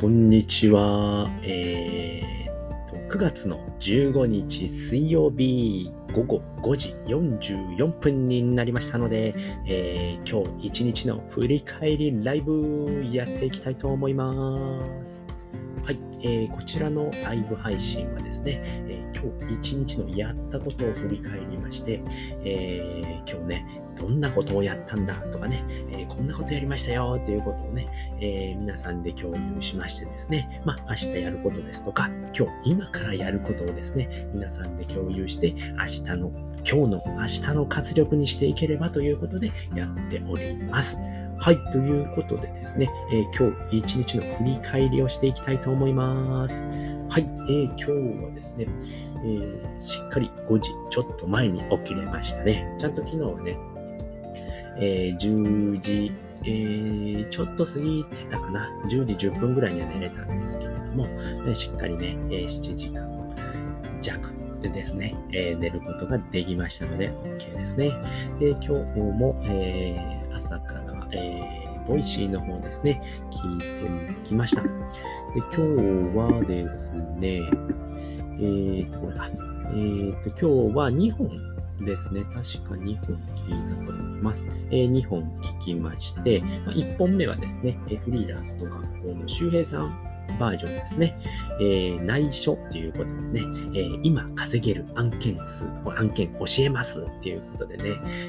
こんにちは。えー、と、9月の15日水曜日午後5時44分になりましたので、えー、今日一日の振り返りライブやっていきたいと思います。はい、えー、こちらのライブ配信はですね、えー、今日一日のやったことを振り返りまして、えー、今日ね、どんなことをやったんだとかね、えー、こんなことやりましたよということをね、えー、皆さんで共有しましてですね、まあ、明日やることですとか、今日、今からやることをですね、皆さんで共有して、明日の、今日の、明日の活力にしていければということでやっております。はい。ということでですね、えー、今日一日の振り返りをしていきたいと思います。はい。えー、今日はですね、えー、しっかり5時ちょっと前に起きれましたね。ちゃんと昨日はね、えー、10時、えー、ちょっと過ぎてたかな。10時10分ぐらいには寝れたんですけれども、えしっかりね、え7時間弱でですね、え寝ることができましたので、OK ですね。で、今日も、え朝からえー、ボイシーの方ですね、聞いてきました。で今日はですね、えーと、これか。えーと、今日は2本ですね。確か2本聞いたと思います。えー、2本聞きまして、まあ、1本目はですね、えフリーランスと学校の周平さんバージョンですね。えー、内緒っていうことでね、えー、今稼げる案件数、案件教えますっていうことでね、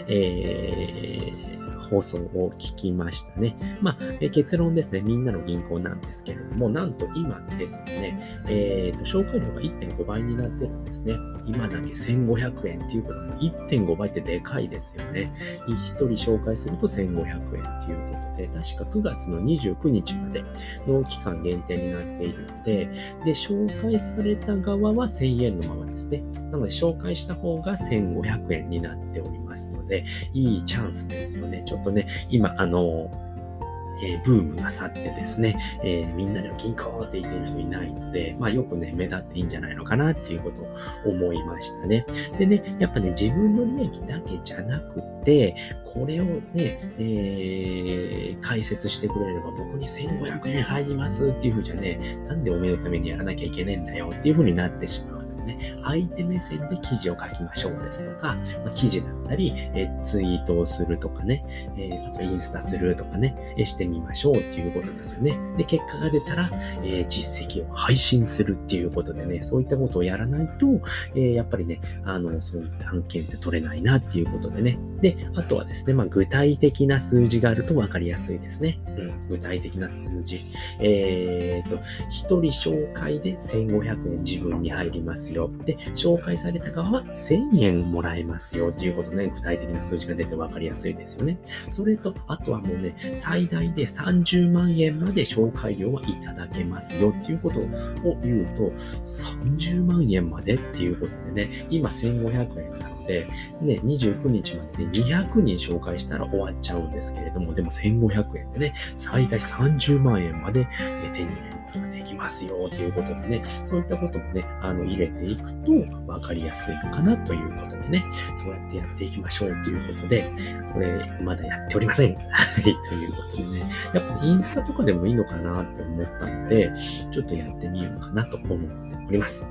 えー放送を聞きましたね。まあ、結論ですね、みんなの銀行なんですけれども、なんと今ですね、えーと、紹介料が1.5倍になってるんですね。今だけ1500円っていうことで、1.5倍ってでかいですよね。1人紹介すると1500円っていうことで、確か9月の29日までの期間限定になっているので、で、紹介された側は1000円のままですね。なので、紹介した方が1500円になっておりますので、いいチャンスですよね。ちょっとね、今、あの、えー、ブームが去ってですね、えー、みんなで銀行って言ってる人いないので、まあよくね、目立っていいんじゃないのかなっていうことを思いましたね。でね、やっぱね、自分の利益だけじゃなくて、これをね、えー、解説してくれれば僕に1500円入りますっていうふうじゃね、なんでおめのためにやらなきゃいけないんだよっていうふうになってしまう。ね、相手目線で記事を書きましょうですとか、まあ、記事だったり、えー、ツイートをするとかね、えー、あとインスタするとかね、えー、してみましょうっていうことですよね。で、結果が出たら、え実績を配信するっていうことでね、そういったことをやらないと、えやっぱりね、あの、そういった案件って取れないなっていうことでね。で、あとはですね、まあ、具体的な数字があると分かりやすいですね。うん、具体的な数字。えっ、と、一人紹介で1500円自分に入りますよ。で、紹介された側は1000円もらえますよということね、具体的な数字が出て分かりやすいですよね。それと、あとはもうね、最大で30万円まで紹介料はいただけますよっていうことを言うと、30万円までっていうことでね、今1500円なので、ね、29日までで200人紹介したら終わっちゃうんですけれども、でも1500円でね、最大30万円まで手に入れるできますよということでね、そういったこともね、あの、入れていくと分かりやすいのかなということでね、そうやってやっていきましょうということで、これ、まだやっておりません。はい、ということでね、やっぱインスタとかでもいいのかなと思ったので、ちょっとやってみようかなと思っております。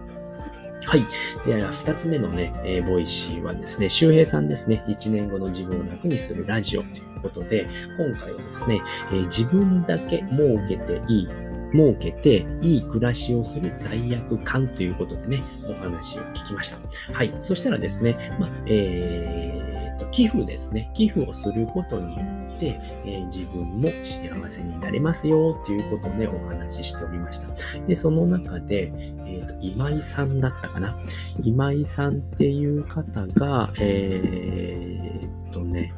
はい。で、二つ目のね、えー、ボイシーはですね、周平さんですね、一年後の自分を楽にするラジオということで、今回はですね、えー、自分だけ儲けていい儲けていい暮らしをする罪悪感ということでね、お話を聞きました。はい。そしたらですね、まあ、えー、と、寄付ですね。寄付をすることによって、えー、自分も幸せになれますよっていうことをね、お話ししておりました。で、その中で、えー、と、今井さんだったかな。今井さんっていう方が、えー、とね、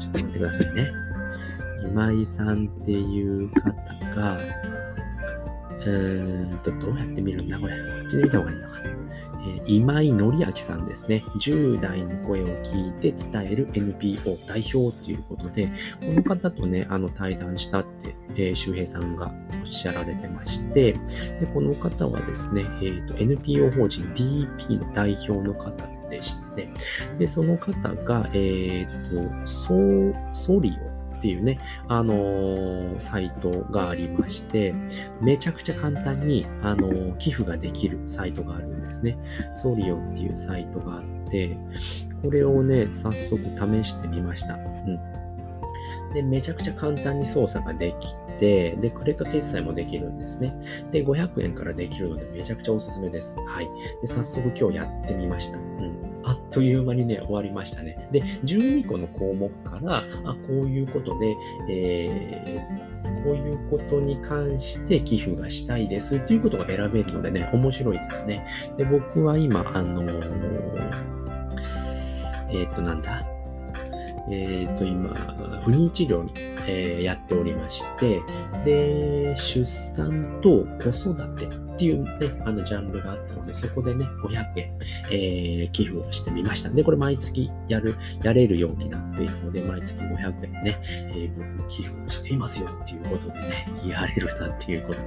ちょっと待ってくださいね。今井さんっていう方が、えーと、どうやって見るんだこれ。こっちで見た方がいいのか。えー、今井紀明さんですね。10代の声を聞いて伝える NPO 代表ということで、この方とね、あの対談したって、えー、周平さんがおっしゃられてまして、でこの方はですね、えーと、NPO 法人 DP の代表の方でして、で、その方が、えっ、ー、と、ソソリオっていうね、あのー、サイトがありまして、めちゃくちゃ簡単に、あのー、寄付ができるサイトがあるんですね。ソリオっていうサイトがあって、これをね、早速試してみました。うん。で、めちゃくちゃ簡単に操作ができて、で、クレカ決済もできるんですね。で、500円からできるのでめちゃくちゃおすすめです。はい。で、早速今日やってみました。うん。あっという間にね、終わりましたね。で、12個の項目から、あ、こういうことで、えー、こういうことに関して寄付がしたいですっていうことが選べるのでね、面白いですね。で、僕は今、あのー、えっ、と、なんだ？えっ、ー、と、今、不妊治療に、えー、やっておりまして、で、出産と子育てっていうね、あのジャンルがあったので、そこでね、500円、えー、寄付をしてみました。で、これ毎月やる、やれるようになっているので、毎月500円ね、えー、僕寄付をしていますよっていうことでね、やれるなっていうことで、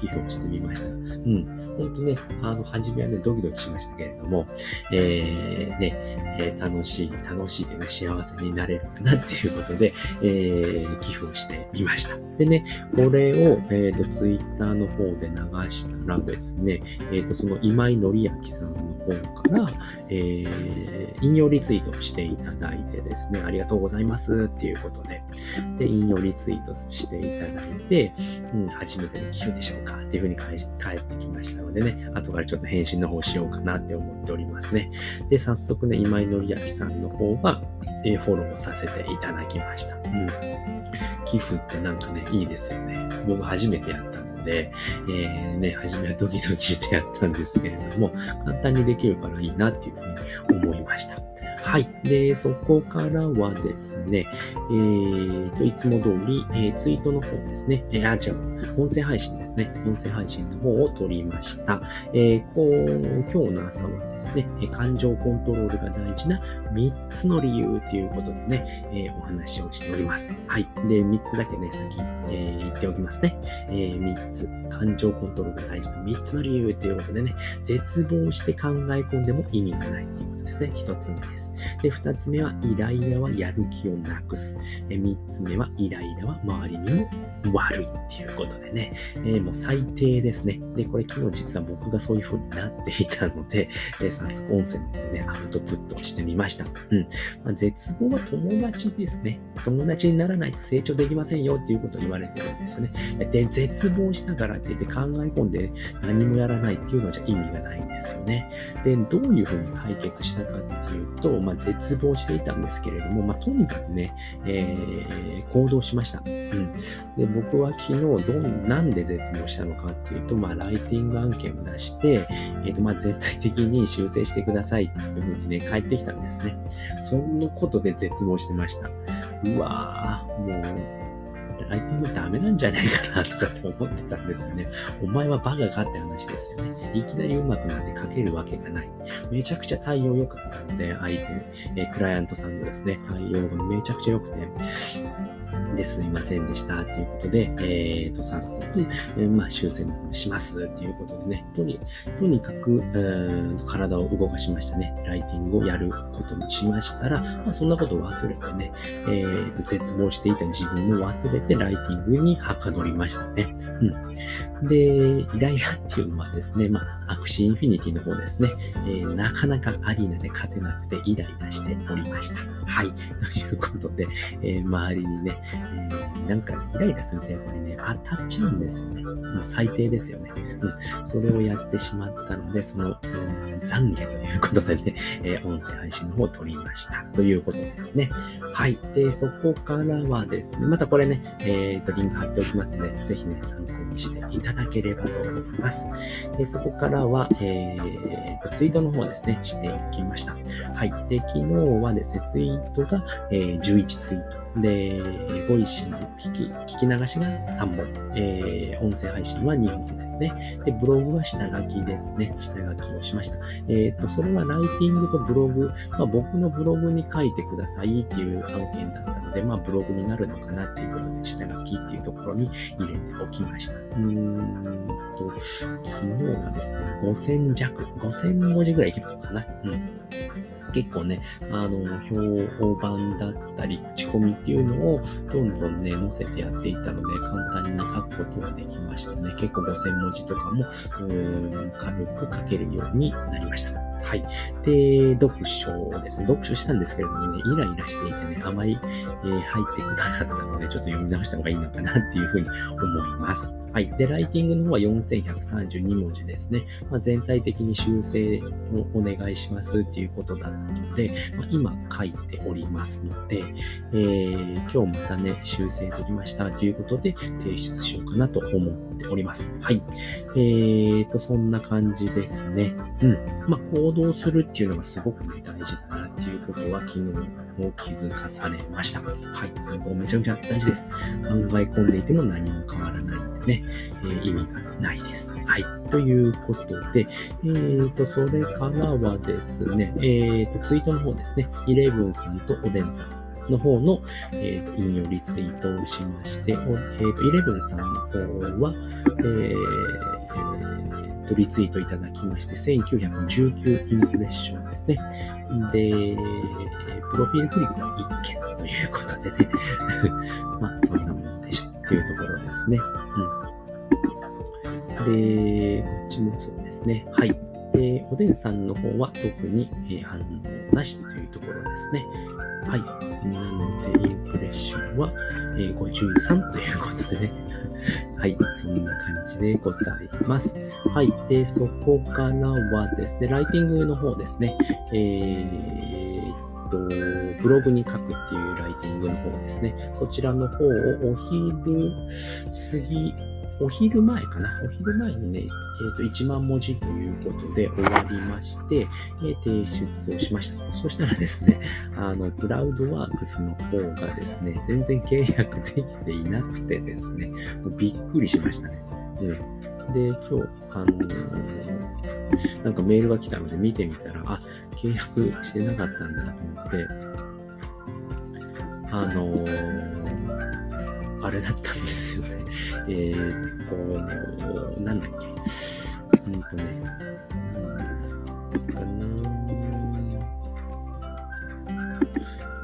寄付をしてみました。うん。本当ね、あの、初めはね、ドキドキしましたけれども、えー、ね、えー、楽しい、楽しいでね、幸せになれるかなっていうことで、えー、寄付をしてみました。でね、これを、えっ、ー、と、ツイッターの方で流したらですね、え、ー、と、その今井紀明さんの方から、えー、引用リツイートしていただいてですね、ありがとうございますっていうことで、で、引用リツイートしていただいて、うん、初めての寄付でしょうかっていうふうに返ってきましたのでね、後からちょっと返信の方しようかなって思っておりますね。で、早速ね、今井紀明さんの方は、えー、フォローさせていただきました。うん。寄付ってなんかね、いいですよね。僕初めてやったで、えー、ね、初めはドキドキしてやったんですけれども、簡単にできるからいいなっていうふうに思いました。はい。で、そこからはですね、えーと、いつも通り、えー、ツイートの方ですね。えー、あ、違う。音声配信ですね。音声配信の方を取りました。えー、こう、今日の朝はですね、感情コントロールが大事な3つの理由ということでね、えー、お話をしております。はい。で、3つだけね、先、えー、言っておきますね。えー、3つ。感情コントロールが大事な3つの理由ということでね、絶望して考え込んでも意味がないというですね。1つ目です。で、二つ目は、イライラはやる気をなくす。え三つ目は、イライラは周りにも悪いっていうことでね、えー、もう最低ですね。で、これ昨日実は僕がそういう風になっていたので、えー、早速音声でね、アウトプットをしてみました。うん。まあ、絶望は友達ですね。友達にならないと成長できませんよっていうことを言われてるんですよね。で、絶望したからって言って考え込んで何もやらないっていうのじゃ意味がないんですよね。で、どういう風に解決ししたかっていうと、まあ、絶望していたんですけれども、まあ、とにかくね、えー、行動しました。うん。で、僕は昨日どん、なんで絶望したのかっていうと、まあ、ライティング案件を出して、えっ、ー、と、まあ、全体的に修正してくださいっていうふうにね、帰ってきたんですね。そんなことで絶望してました。うわぁ、もう、ライティングダメなんじゃないかなとかって思ってたんですよね。お前はバカかって話ですよね。いきなりうまくなって書けるわけがない。めちゃくちゃ対応良かったので、相手、えクライアントさんのですね、対応がめちゃくちゃ良くて、ですいませんでしたということで、えー、と、早速、えー、まあ、修正しますということでね、とにとにかく、体を動かしましたね。ライティングをやることにしましたら、まあ、そんなことを忘れてね、えー、と絶望していた自分を忘れてライティングにはかどりましたね。うん。で、イライラっていうのはですね、まあ、アクシーインフィニティの方ですね、えー、なかなかアリーナで勝てなくてイライラしておりました。はい。ということで、えー、周りにね、うん、なんかイライラするとやっぱりね、当たっちゃうんですよね。もう最低ですよね。うん。それをやってしまったので、その、うん、懺悔ということでね、えー、音声配信の方を取りました。ということですね。はい。で、そこからはですね、またこれね、えっ、と、リンク貼っておきますので、ぜひね、参考にしていただければと思います。でそこからは、えー、と、ツイートの方ですね、していきました。はい。で、昨日はですね、ツイートが、えー、11ツイート。で、ボイシーの聞き、聞き流しが3本、えー、音声配信は2本ですね。で、ブログは下書きですね。下書きをしました。えっ、ー、と、それはライティングとブログ、まあ、僕のブログに書いてくださいっていう案件だったので、まあ、ブログになるのかなっていうことで、下書きっていうところに入れておきました。うーんと、昨日はですね、5000弱、5000文字ぐらいいけるのかな。うん。結構ね、あの、評判だったり、口コミっていうのをどんどんね、載せてやっていったので、簡単にね書くことができましたね。結構5000文字とかも、うーん軽く書けるようになりました。はい。で、読書ですね。読書したんですけれどもね、イライラしていてね、あまり、えー入ってこなかったので、ちょっと読み直した方がいいのかなっていうふうに思います。はい。で、ライティングの方は4132文字ですね。まあ、全体的に修正をお願いしますっていうことだったので、まあ、今書いておりますので、えー今日またね、修正できましたということで提出しようかなと思っております。はい。えーと、そんな感じですね。うん。まあ、行動するっていうのがすごくね、大事だなっていうことは昨日も気づかされました。はい。行動めちゃめちゃ大事です。考え込んでいても何も変わらないのでね、えー意味がないです。はい。ということで、えーと、それからはですね、えーと、ツイートの方ですね、イレブンさんとおでんさん。の方の、えーと引用リツイートをしまして、えーと、イレブンさんの方は、えーえーと、リツイートいただきまして、1919インプレッションですね。で、プロフィールクリックは1件ということでね、まあ、そんなものでしょっていうところですね。うん。で、こっちもそうですね。はい。で、おでんさんの方は特に、え反応なしというところですね。はい。なので、インプレッションは、え53ということでね。はい。そんな感じでございます。はい。で、そこからはですね、ライティングの方ですね。えーっと、ブログに書くっていうライティングの方ですね。そちらの方をお昼過ぎ、お昼前かな。お昼前にね、えーっと、1万文字ということで終わりまして、えー提出をしました。そしたらですね、あの、クラウドワークスの方がですね、全然契約できていなくてですね、もうびっくりしましたね。うんで、今日、あのーなんかメールが来たので見てみたら、あ、契約してなかったんだと思って、あのーあれだったんですよね。えーっと、なんだっけ。うんとね、なんだかな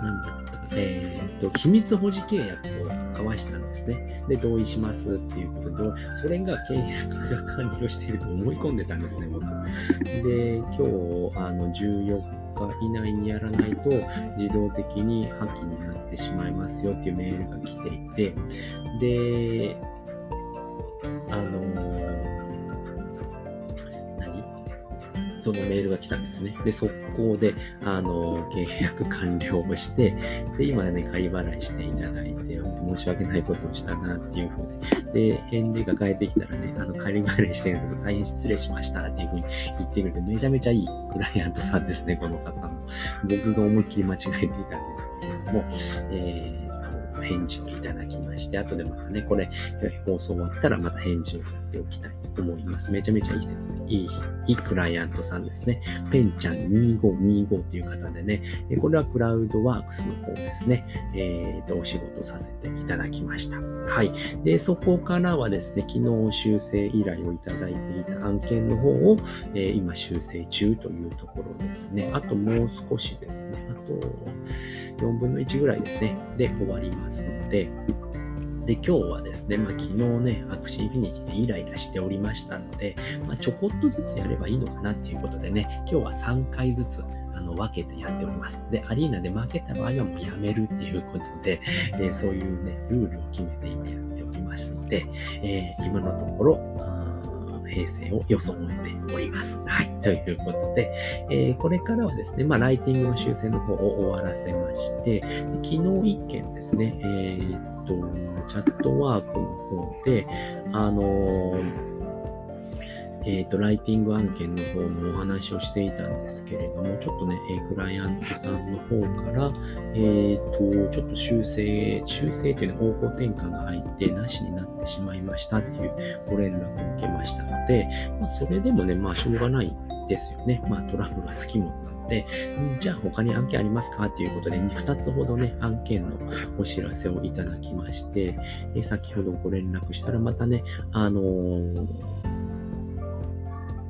なんだったかえーっと、機密保持契約を交わしたんですね。で、同意しますっていうことで、それが契約が完了していると思い込んでたんですね、僕。で、今日、あの、14日以内にやらないと、自動的に破棄になってしまいますよっていうメールが来ていて、で、あのそのメールが来たんですね。で、速攻で、あの、契約完了をして、で、今ね、仮払いしていただいて、申し訳ないことをしたなっていうふうに。で、返事が返ってきたらね、あの、仮払いしてるけど大変失礼しましたっていうふうに言ってくれて、めちゃめちゃいいクライアントさんですね、この方も。僕が思いっきり間違えていたんですけれども、えー、返事をいただきまして、後でまたね、これ、放送終わったらまた返事をやっておきたいと思います。めちゃめちゃいいいい、いいクライアントさんですね。ペンちゃん2525っていう方でね、これはクラウドワークスの方ですね、えーと、お仕事させていただきました。はい。で、そこからはですね、昨日修正依頼をいただいていた案件の方を、えー今修正中というところですね。あともう少しですね。あと4分の1ぐらいですね。で終わりますので、で、今日はですね、まあ、昨日ね、アクシーインフィニティでイライラしておりましたので、まあ、ちょこっとずつやればいいのかなっていうことでね、今日は3回ずつ、あの、分けてやっております。で、アリーナで負けた場合はもうやめるっていうことで、えーそういうね、ルールを決めて今やっておりますので、えー今のところ、平静を装えております。はい。ということで、えーこれからはですね、まあ、ライティングの修正の方を終わらせまして、昨日一件ですね、えーっと、チャットワークの方で、あのーえっ、と、ライティング案件の方のお話をしていたんですけれども、ちょっとね、えクライアントさんの方から、えっ、と、ちょっと修正、修正というの方向転換が入って、なしになってしまいましたっていうご連絡を受けましたので、まあ、それでもね、まあ、しょうがないですよね。まあ、トラブルはつきものなので、んじゃあ他に案件ありますかっていうことで、2つほどね、案件のお知らせをいただきまして、え先ほどご連絡したらまたね、あのー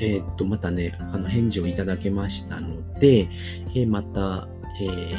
えー、っと、またね、あの、返事をいただけましたので、えー、また、え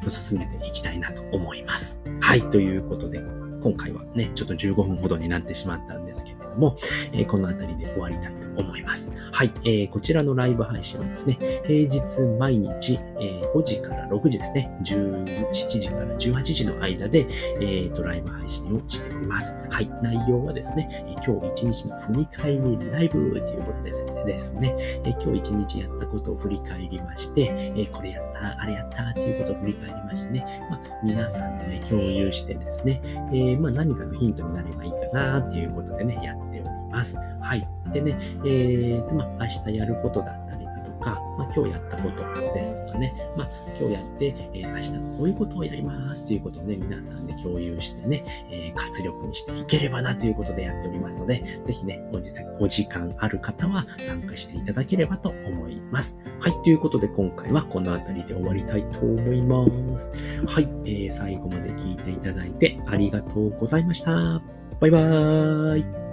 ー、と、進めていきたいなと思います。はい、ということで、今回はね、ちょっと15分ほどになってしまったんですけどども、えー、この辺りで終わりたいと思います。はい、えー、こちらのライブ配信はですね、平日毎日、えー、5時から6時ですね、17時から18時の間で、えー、と、ライブ配信をしております。はい、内容はですね、今日一日の振り返りライブということですねですね、え今日一日やったことを振り返りまして、えこれやった、あれやったっていうことを振り返りましてね、まあ、皆さんでね、共有してですね、えー、まあ、何かのヒントになればいいかなっていうことでね、やっております。はい。でね、えー、まあ、明日やることだったりだとか、まあ、今日やったことですとかね、まあ、今日やって、えー、明日こういうことをやりますということをね、皆さんで共有してね、えー、活力にしていければなということでやっておりますので、ぜひね、お時お時間ある方は参加していただければと思います。はい、ということで今回はこの辺りで終わりたいと思います。はい、えー、最後まで聞いていただいてありがとうございました。バイバーイ。